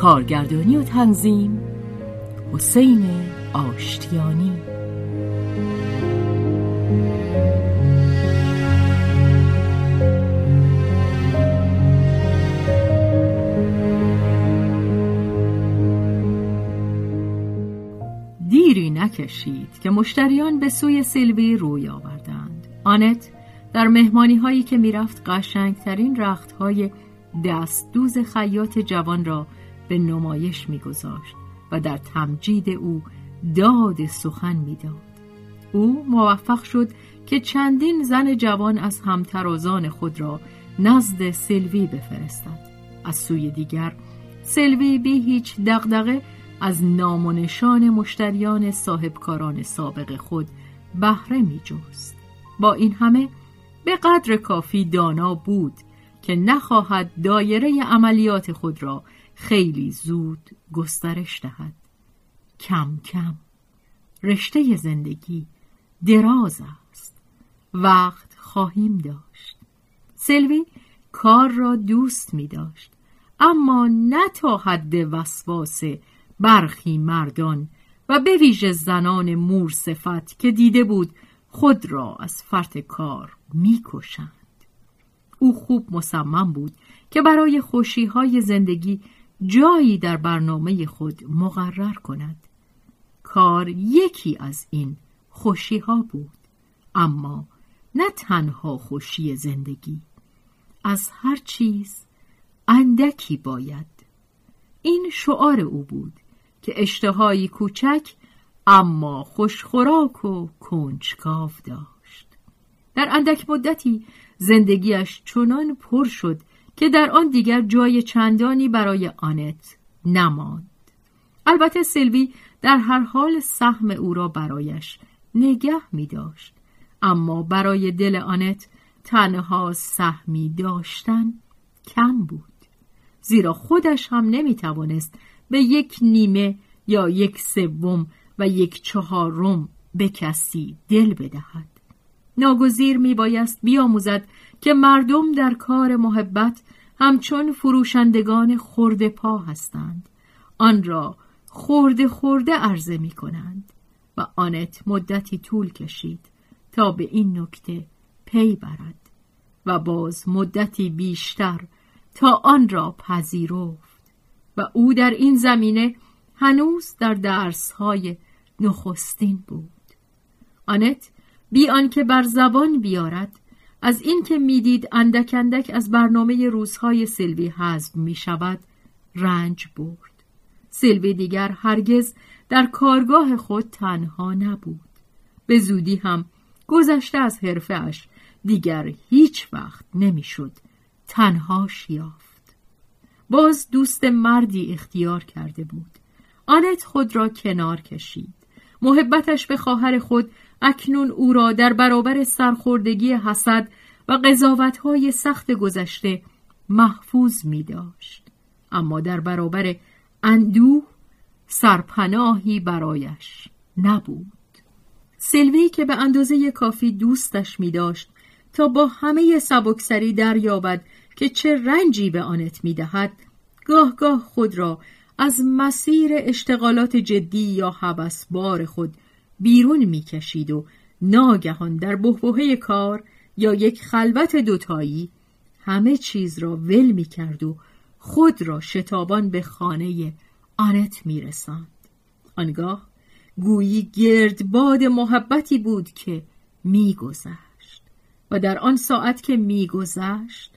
کارگردانی و تنظیم. حسین آشتیانی. دیری نکشید که مشتریان به سوی سیلوی روی آوردند. آنت در مهمانی هایی که می‌رفت قشنگترین رخت های دستدوز خیاط جوان را به نمایش میگذاشت و در تمجید او داد سخن می‌داد او موفق شد که چندین زن جوان از همترازان خود را نزد سلوی بفرستد از سوی دیگر سلوی بی هیچ دغدغه از نام و نشان مشتریان صاحبکاران سابق خود بهره می جست. با این همه به قدر کافی دانا بود که نخواهد دایره عملیات خود را خیلی زود گسترش دهد. کم کم. رشته زندگی دراز است. وقت خواهیم داشت. سلوی کار را دوست می داشت. اما نه تا حد وسواس برخی مردان و به ویژه زنان مور صفت که دیده بود خود را از فرط کار می‌کشند او خوب مصمم بود که برای خوشی های زندگی جایی در برنامه خود مقرر کند. کار یکی از این خوشی ها بود اما نه تنها خوشی زندگی از هر چیز اندکی باید. این شعار او بود که اشتهایی کوچک اما خوشخوراک و کنجکاو داشت. در اندک مدتی زندگیش چنان پر شد که در آن دیگر جای چندانی برای آنت نماند. البته سلوی در هر حال سهم او را برایش نگه می داشت. اما برای دل آنت تنها سهمی داشتن کم بود. زیرا خودش هم نمی توانست به یک نیمه یا یک سوم و یک چهارم به کسی دل بدهد. ناگزیر می بایست بیاموزد که مردم در کار محبت همچون فروشندگان خورده پا هستند. آن را خورده خورده عرضه می کنند و آنت مدتی طول کشید تا به این نکته پی برد و باز مدتی بیشتر تا آن را پذیرفت و او در این زمینه هنوز در درسهای نخستین بود. آنت بی آنکه بر زبان بیارد از اینکه می‌دید اندک اندک از برنامه روزهای سلوی حذف می شود رنج برد. سلوی دیگر هرگز در کارگاه خود تنها نبود. به زودی هم گذشته از حرفهاش دیگر هیچ وقت نمی‌شد. تنها یافت باز دوست مردی اختیار کرده بود. آنت خود را کنار کشید. محبتش به خواهر خود اکنون او را در برابر سرخوردگی حسد و قضاوتهای سخت گذشته محفوظ می داشت. اما در برابر اندوه سرپناهی برایش نبود. سلوی که به اندازه کافی دوستش می داشت تا با همه سبکسری دریابد که چه رنجی به آنت می دهد گاه گاه خود را از مسیر اشتغالات جدی یا حوسبار خود بیرون می‌کشید و ناگهان در بحبوحه کار یا یک خلوت دوتایی همه چیز را ول می کرد و خود را شتابان به خانه آنت می رسند. آنگاه گویی گردباد محبتی بود که میگذشت و در آن ساعت که میگذشت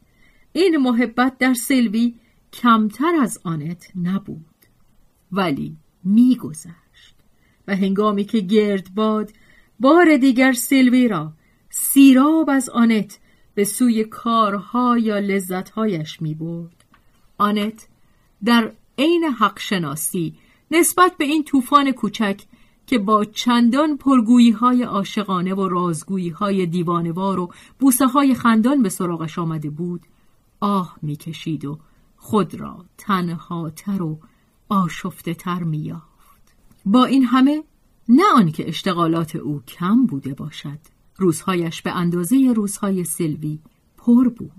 این محبت در سلوی کمتر از آنت نبود ولی میگذشت و هنگامی که گردباد بار دیگر سلوی را سیراب از آنت به سوی کارها یا لذتهایش می برد. آنت در عین حق شناسی نسبت به این طوفان کوچک که با چندان پرگویی های عاشقانه و رازگویی های دیوانوار و بوسه های خندان به سراغش آمده بود آه می‌کشید و خود را تنهاتر و آشفته تر میافت با این همه نه آنکه اشتغالات او کم بوده باشد. روزهایش به اندازه روزهای سلوی پر بود.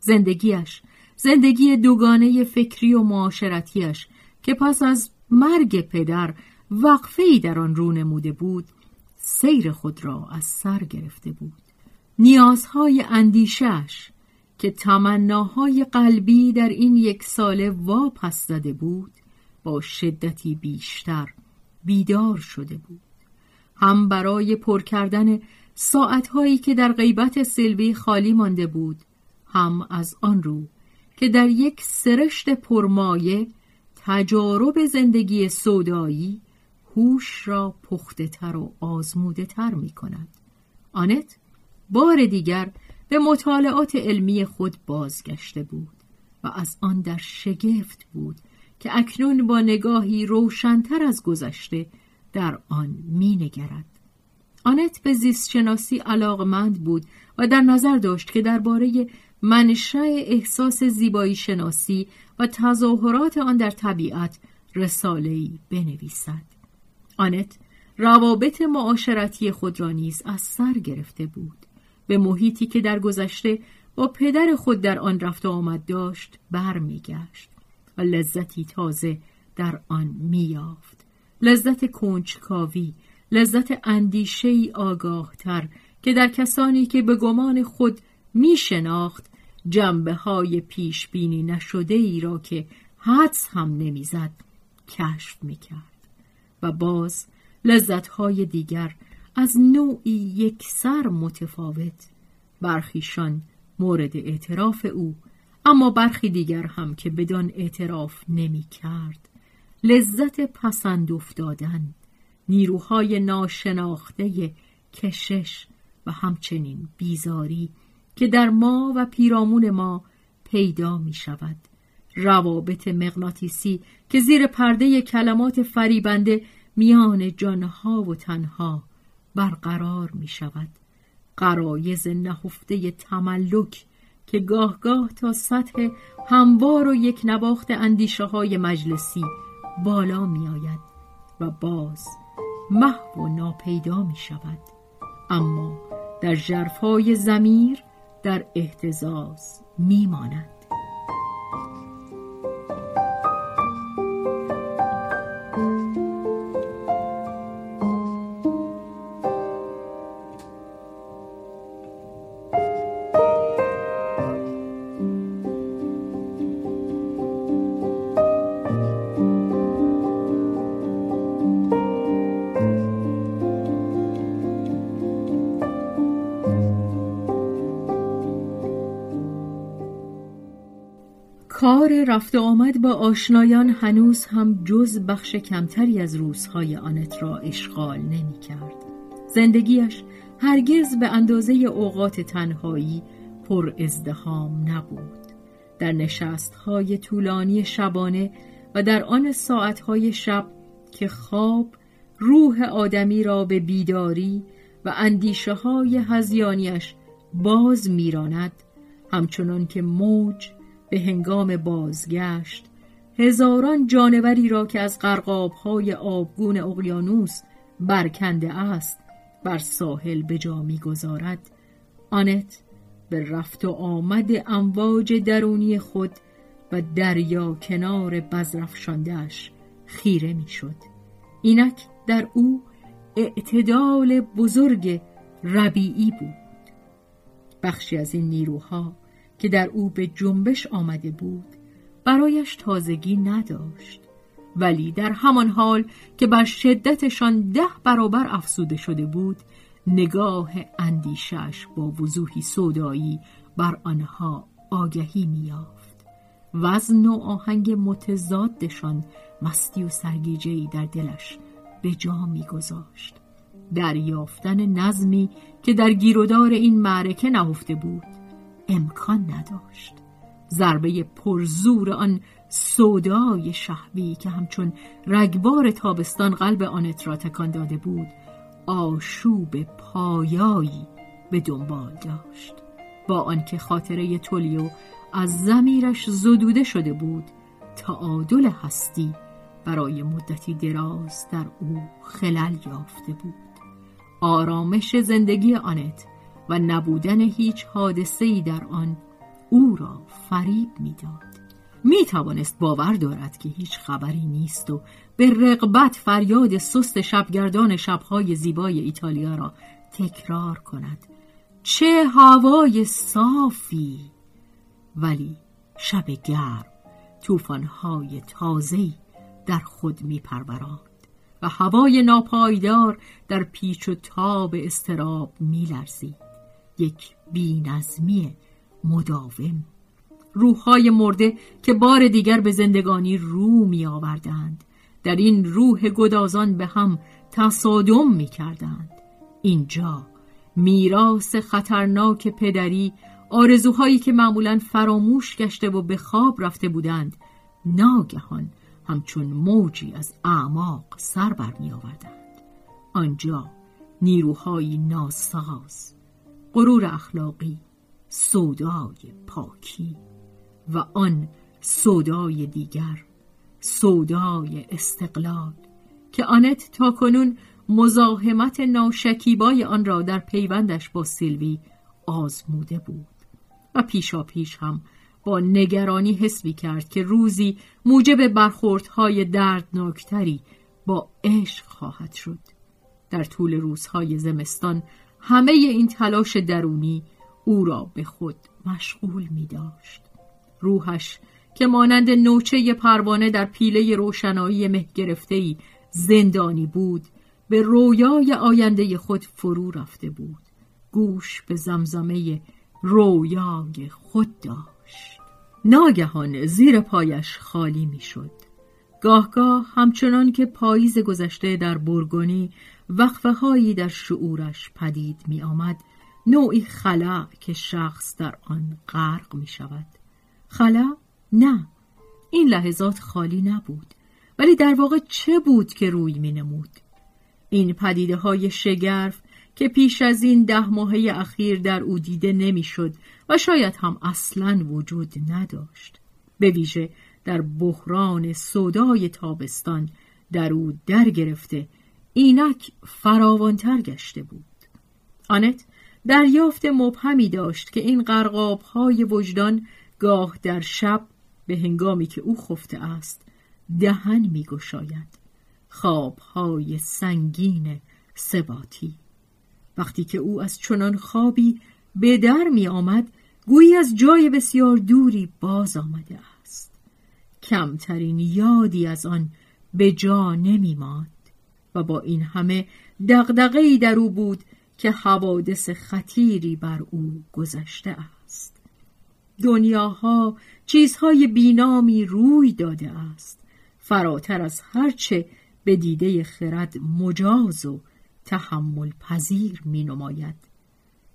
زندگیش زندگی دوگانه فکری و معاشرتیش که پس از مرگ پدر وقفه در آن رو نموده بود سیر خود را از سر گرفته بود. نیازهای اندیشش که تمناهای قلبی در این یک ساله واپس زده بود با شدتی بیشتر بیدار شده بود هم برای پر کردن ساعتهایی که در غیبت سلوی خالی مانده بود هم از آن رو که در یک سرشت پرمایه تجارب زندگی سودایی هوش را پخته تر و آزموده تر می کند. آنت بار دیگر به مطالعات علمی خود بازگشته بود و از آن در شگفت بود که اکنون با نگاهی روشنتر از گذشته در آن می نگرد. آنت به زیستشناسی علاقمند بود و در نظر داشت که درباره منشأ احساس زیبایی شناسی و تظاهرات آن در طبیعت رساله‌ای بنویسد. آنت روابط معاشرتی خود را نیز از سر گرفته بود. به محیطی که در گذشته با پدر خود در آن رفت و آمد داشت برمیگشت و لذتی تازه در آن میافت. لذت کنجکاوی، لذت اندیشه ای آگاه تر که در کسانی که به گمان خود می شناخت جنبه های پیش بینی نشده ای را که حدس هم نمی‌زد کشف می کرد و باز لذت های دیگر از نوعی یکسر متفاوت برخیشان مورد اعتراف او اما برخی دیگر هم که بدان اعتراف نمی کرد. لذت پسند افتادن نیروهای ناشناخته کشش و همچنین بیزاری که در ما و پیرامون ما پیدا می شود. روابط مغناطیسی که زیر پرده کلمات فریبنده میان جانها و تنها برقرار می شود. قرایز نهفته تملک که گاه گاه تا سطح هموار و یک نواخت اندیشه های مجلسی بالا می آید و باز محو و ناپیدا می شود اما در جرفای زمیر در احتزاز می ماند. رفت آمد با آشنایان هنوز هم جز بخش کمتری از روزهای آنت را اشغال نمی کرد. زندگیش هرگز به اندازه اوقات تنهایی پر ازدهام نبود. در نشست های طولانی شبانه و در آن ساعت شب که خواب روح آدمی را به بیداری و اندیشه های هزیانیش باز میراند همچنان که موج به هنگام بازگشت هزاران جانوری را که از قرقابهای آبگون اقیانوس برکنده است بر ساحل به جا می‌گذارد آنت به رفت و آمد امواج درونی خود و دریا کنار بزرفشاندهش خیره می‌شد. اینک در او اعتدال بزرگ ربیعی بود بخشی از این نیروها که در او به جنبش آمده بود. برایش تازگی نداشت. ولی در همان حال که بر شدتشان ده برابر افسوده شده بود نگاه اندیشش با وضوحی سودایی بر آنها آگهی میافت وزن و آهنگ متضادشان مستی و سرگیجهای در دلش به جا میگذاشت. دریافتن نظمی که در گیرودار این معرکه نهفته بود امکان نداشت. ضربه پرزور آن سودای شهوی که همچون رگبار تابستان قلب آنت را تکان داده بود آشوب پایایی به دنبال داشت. با آنکه خاطره تولیو از زمیرش زدوده شده بود تعادل هستی برای مدتی دراز در او خلل یافته بود. آرامش زندگی آنت و نبودن هیچ حادثه‌ای در آن او را فریب می‌داد. می توانست باور دارد که هیچ خبری نیست و به رقبت فریاد سست شبگردان شبهای زیبای ایتالیا را تکرار کند. چه هوای صافی! ولی شب گرم توفانهای تازه‌ای در خود می و هوای ناپایدار در پیچ و تاب استراب می لرزید. یک بینظمی مداوم. روحهای مرده که بار دیگر به زندگانی رو می آوردند در این روح گدازان به هم تصادم می کردند اینجا میراث خطرناک پدری آرزوهایی که معمولا فراموش گشته و به خواب رفته بودند ناگهان همچون موجی از اعماق سر بر می آوردند. آنجا نیروهای ناساز غرور اخلاقی سودای پاکی و آن سودای دیگر سودای استقلال که آنت تا کنون مزاحمت ناشکیبای آن را در پیوندش با سیلوی آزموده بود و پیشا پیش هم با نگرانی حس کرد که روزی موجب برخوردهای دردناکتری با عشق خواهد شد. در طول روزهای زمستان همه این تلاش درونی او را به خود مشغول می داشت. روحش که مانند نوچه پروانه در پیله روشنایی مه گرفتهی زندانی بود به رویای آینده خود فرو رفته بود. گوش به زمزمه رویای خود داشت. ناگهان زیر پایش خالی می‌شد. گاهگاه همچنان که پاییز گذشته در برگونی وقفه هایی در شعورش پدید می آمد نوعی خلا که شخص در آن غرق می شود خلا؟ نه. این لحظات خالی نبود. ولی در واقع چه بود که روی می نمود؟ این پدیده های شگرف که پیش از این ده ماهه اخیر در او دیده نمی‌شد و شاید هم اصلا وجود نداشت. به ویژه در بحران صدای تابستان در او در گرفته اینک فراوانتر گشته بود. آنت دریافت مبهمی داشت که این قرقاب های وجدان گاه در شب به هنگامی که او خفته است دهن می گشاید خواب های سنگین سباتی وقتی که او از چنان خوابی به در می آمد گویی از جای بسیار دوری باز آمده است. کمترین یادی از آن به جا نمی ماند و با این همه دغدغه‌ای در او بود که حوادث خطیری بر او گذشته است. دنیاها چیزهای بینامی روی داده است. فراتر از هرچه به دیده خرد مجاز و تحمل پذیر می نماید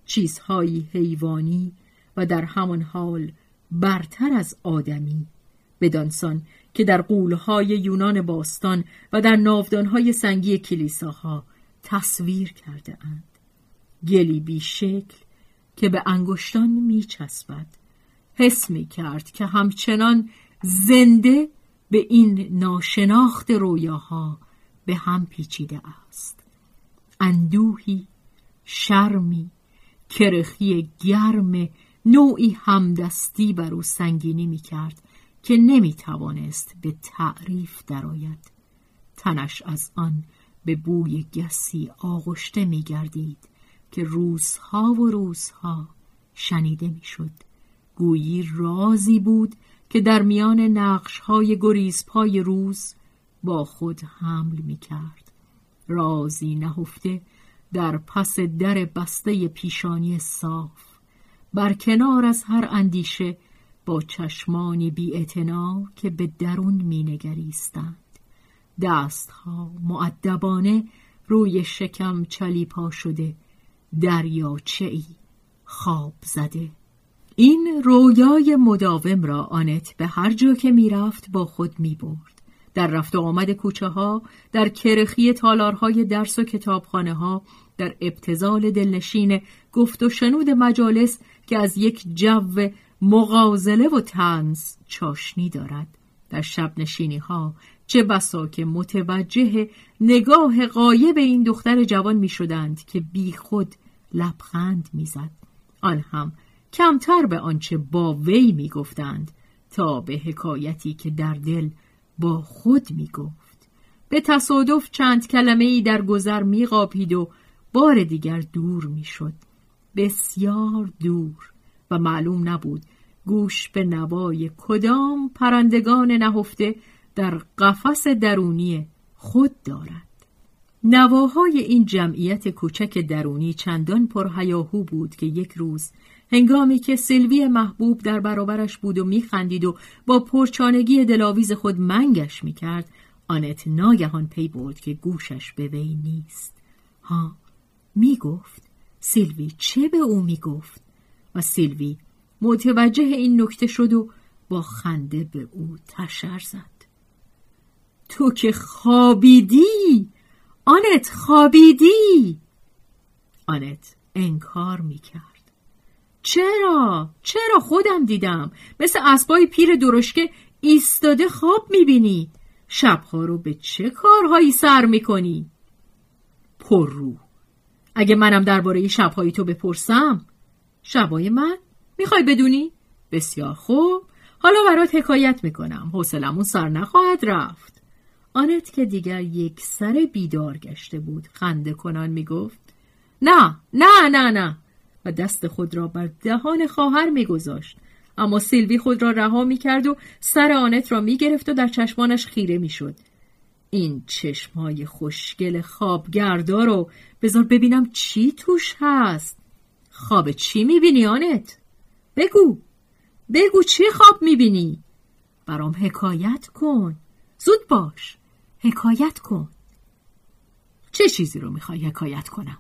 چیزهایی حیوانی و در همان حال برتر از آدمی بدانسان که در قولهای یونان باستان و در ناودانهای سنگی کلیساها تصویر کرده اند. گلی بی شکل که به انگشتان می چسبد. حس می کرد که همچنان زنده به این ناشناخت رویاها به هم پیچیده است. اندوهی، شرمی، کرخی گرم نوعی همدستی بر او سنگینی می کرد که نمی توانست به تعریف درآید تنش از آن به بوی گسی آغشته می گردید که روزها و روزها شنیده می شد. گویی رازی بود که در میان نقش های گریز پای روز با خود حمل می کرد. رازی نهفته در پس در بسته پیشانی صاف بر کنار از هر اندیشه با چشمانی بی که به درون می نگریستند. دستها معدبانه روی شکم چلیپا شده دریاچه ای خواب زده این رویای مداوم را آنت به هر جا که می‌رفت با خود می برد. در رفت و آمد کوچه ها، در کرخی تالارهای درس و کتابخانه ها، در ابتزال دلنشین گفت و شنود مجالس که از یک جو مغازله و تنز چاشنی دارد. در شب نشینی ها چه بسا که متوجه نگاه قایب این دختر جوان می شدند که بی خود لبخند می‌زد. آن هم کمتر به آنچه با وی می گفتند تا به حکایتی که در دل با خود می گفت. به تصادف چند کلمه ای در گذر می قاپید و بار دیگر دور می شد. بسیار دور و معلوم نبود گوش به نوای کدام پرندگان نهفته در قفس درونی خود دارد. نواهای این جمعیت کوچک درونی چندان پرهیاهو بود که یک روز هنگامی که سلوی محبوب در برابرش بود و میخندید و با پرچانگی دلاویز خود منگش می‌کرد آنت ناگهان پی برد که گوشش به وی نیست ها می‌گفت سیلوی چه به او می‌گفت و سیلوی متوجه این نکته شد و با خنده به او تشر زد تو که خوابیدی آنت خوابیدی آنت انکار می‌کرد چرا؟ چرا خودم دیدم مثل اسبای پیر درشکه ایستاده خواب می‌بینی شبها رو به چه کارهایی سر می‌کنی؟ پر رو اگه منم درباره شبهای تو بپرسم شبای من؟ می‌خوای بدونی؟ بسیار خوب. حالا برات حکایت می‌کنم. حوصلمون سر نخواهد رفت. آنت که دیگر یک سر بیدار گشته بود خنده کنان می‌گفت نه نه نه نه. و دست خود را بر دهان خواهر میگذاشت. اما سیلوی خود را رها می‌کرد و سر آنت را می‌گرفت و در چشمانش خیره می‌شد. این چشمهای خوشگل خوابگردا رو بذار ببینم چی توش هست. خواب چی می‌بینی آنت؟ بگو بگو چی خواب می‌بینی؟ برام حکایت کن زود باش حکایت کن چه چیزی رو می‌خوای حکایت کنم؟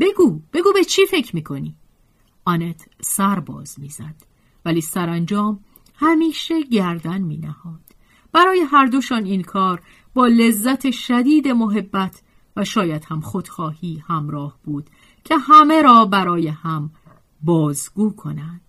بگو بگو به چی فکر می‌کنی؟ آنت سر باز می‌زد ولی سرانجام همیشه گردن مینهاد برای هر دوشان این کار با لذت شدید محبت و شاید هم خودخواهی همراه بود که همه را برای هم بازگو کنند.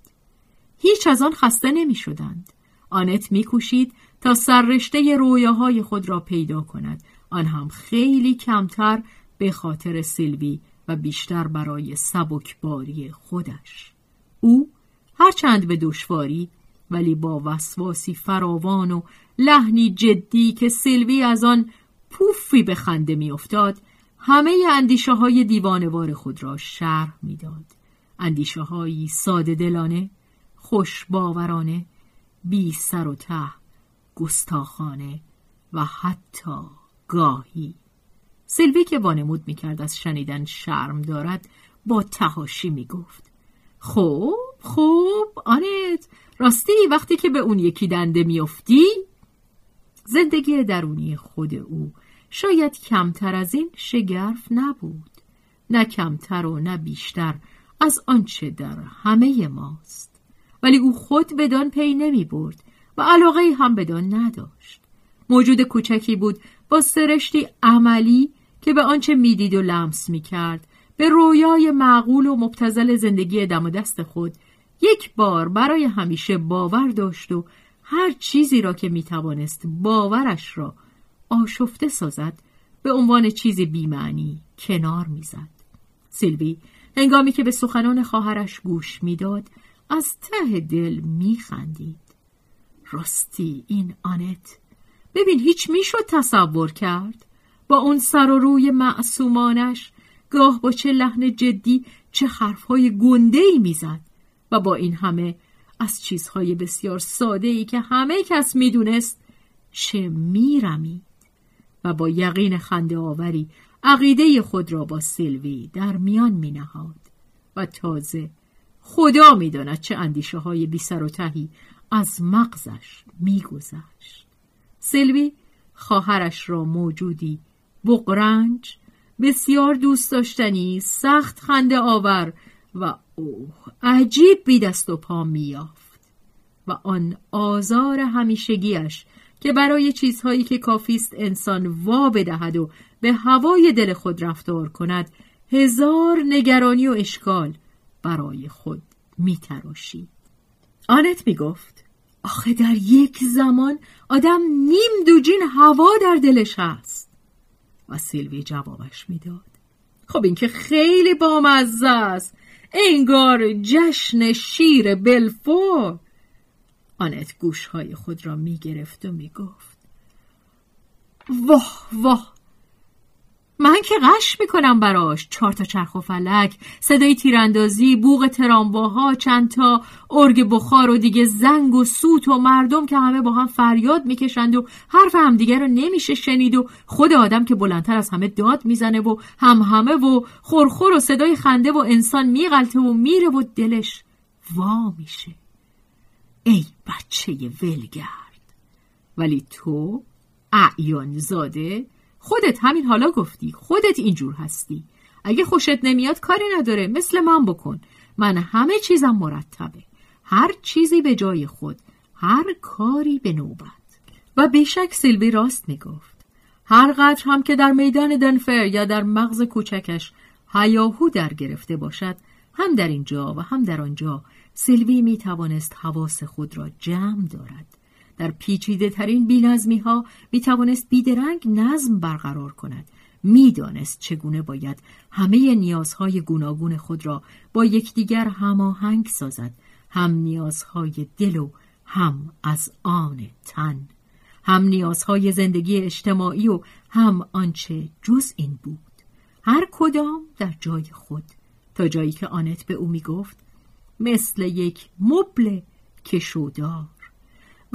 هیچ از آن خسته نمی شدند آنت می کوشید تا سررشته رویاهای خود را پیدا کند. آن هم خیلی کمتر به خاطر سیلوی و بیشتر برای سبکباری خودش. او هرچند به دشواری ولی با وسواسی فراوان و لحنی جدی که سیلوی از آن پوفی به خنده میافتاد همه اندیشه های دیوانوار خود را شرح می‌داد. اندیشه هایی ساده دلانه خوش باورانه بی سر و ته گستاخانه و حتی گاهی. سلوی که وانمود می‌کرد از شنیدن شرم دارد با تهاشی می‌گفت خوب خوب آنت راستی وقتی که به اون یکی دنده میافتی زندگی درونی خود او شاید کمتر از این شگرف نبود نه کمتر و نه بیشتر از آنچه در همه ماست. ولی او خود بدان پی نمی برد و علاقه هم بدان نداشت. موجود کوچکی بود با سرشتی عملی که به آنچه می‌دید و لمس می‌کرد به رویای معقول و مبتزل زندگی دم و دست خود یک بار برای همیشه باور داشت و هر چیزی را که می‌توانست باورش را آشفته سازد به عنوان چیزی بیمعنی کنار می‌زد. سیلوی هنگامی که به سخنان خواهرش گوش می‌داد از ته دل میخندید. راستی این آنت. ببین هیچ می‌شد تصور کرد. با اون سر و روی معصومانش گاه با چه لحن جدی چه حرفهای گنده ای می‌زد و با این همه از چیزهای بسیار ساده ای که همه کس می‌دونست چه میرمید. و با یقین خنده آوری عقیده خود را با سیلوی در میان می نهاد و تازه خدا می‌داند چه اندیشه های بی سر و تهی از مغزش میگذشت. سیلوی خواهرش را موجودی بقرنج بسیار دوست داشتنی سخت خنده آور و اوه عجیب بی دست و پا میافت و آن آزار همیشگیش که برای چیزهایی که کافیست انسان وا بدهد و به هوای دل خود رفتار کند هزار نگرانی و اشکال برای خود میتراشید. آنت می‌گفت آخه در یک زمان آدم نیم دوجین هوا در دلش هست. و سیلوی جوابش می‌داد خب این که خیلی بامزه است. انگار جشن شیر بلفور آنت گوشهای خود را می‌گرفت و می‌گفت واه واه من که قش می‌کنم براش. چهار تا چرخ و فلک صدای تیراندازی بوغ ترامواها چند تا ارگ بخار و دیگه زنگ و سوت و مردم که همه با هم فریاد می‌کشند و حرف همدیگه رو نمیشه شنید و خود آدم که بلندتر از همه داد می‌زنه و هم همه و خورخور و صدای خنده و انسان میغلطه و میره و دلش وا میشه. ای بچه ولگرد. ولی تو اعیان زاده خودت همین حالا گفتی. خودت اینجور هستی. اگه خوشت نمیاد کاری نداره. مثل من بکن. من همه چیزم مرتبه. هر چیزی به جای خود. هر کاری به نوبت. و بیشک سیلوی راست می‌گفت. هر قدر هم که در میدان دنفر یا در مغز کوچکش هیاهو در گرفته باشد هم در اینجا و هم در آنجا سیلوی می توانست حواس خود را جمع دارد. در پیچیده ترین بینظمی ها می توانست بیدرنگ نظم برقرار کند. می‌دانست چگونه باید همه نیازهای گوناگون خود را با یکدیگر هماهنگ سازد هم نیازهای دل و هم از آن تن هم نیازهای زندگی اجتماعی و هم آنچه جز این بود. هر کدام در جای خود. تا جایی که آنت به او می گفت مثل یک مبل کشودار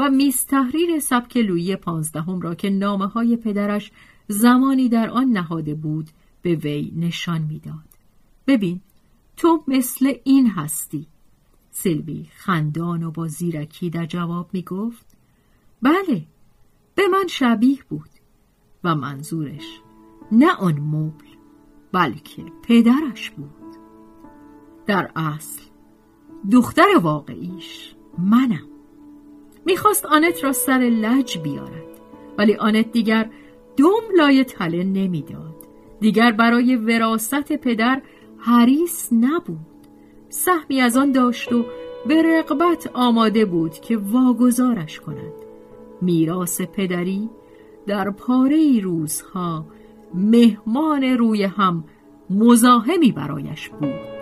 و میز تحریر سبک لویی پانزدهم را که نامه های پدرش زمانی در آن نهاده بود به وی نشان می‌داد. ببین تو مثل این هستی. سلوی خندان و با زیرکی در جواب می گفت بله به من شبیه بود و منظورش نه آن مبل بلکه پدرش بود. در اصل دختر واقعیش منم. می‌خواست آنت را سر لج بیارد ولی آنت دیگر دوم لای تله نمی‌داد. دیگر برای وراست پدر حریص نبود. سهمی از آن داشت و به رقبت آماده بود که واگذارش کند. میراث پدری در پاره روزها مهمان روی هم مزاحمی برایش بود.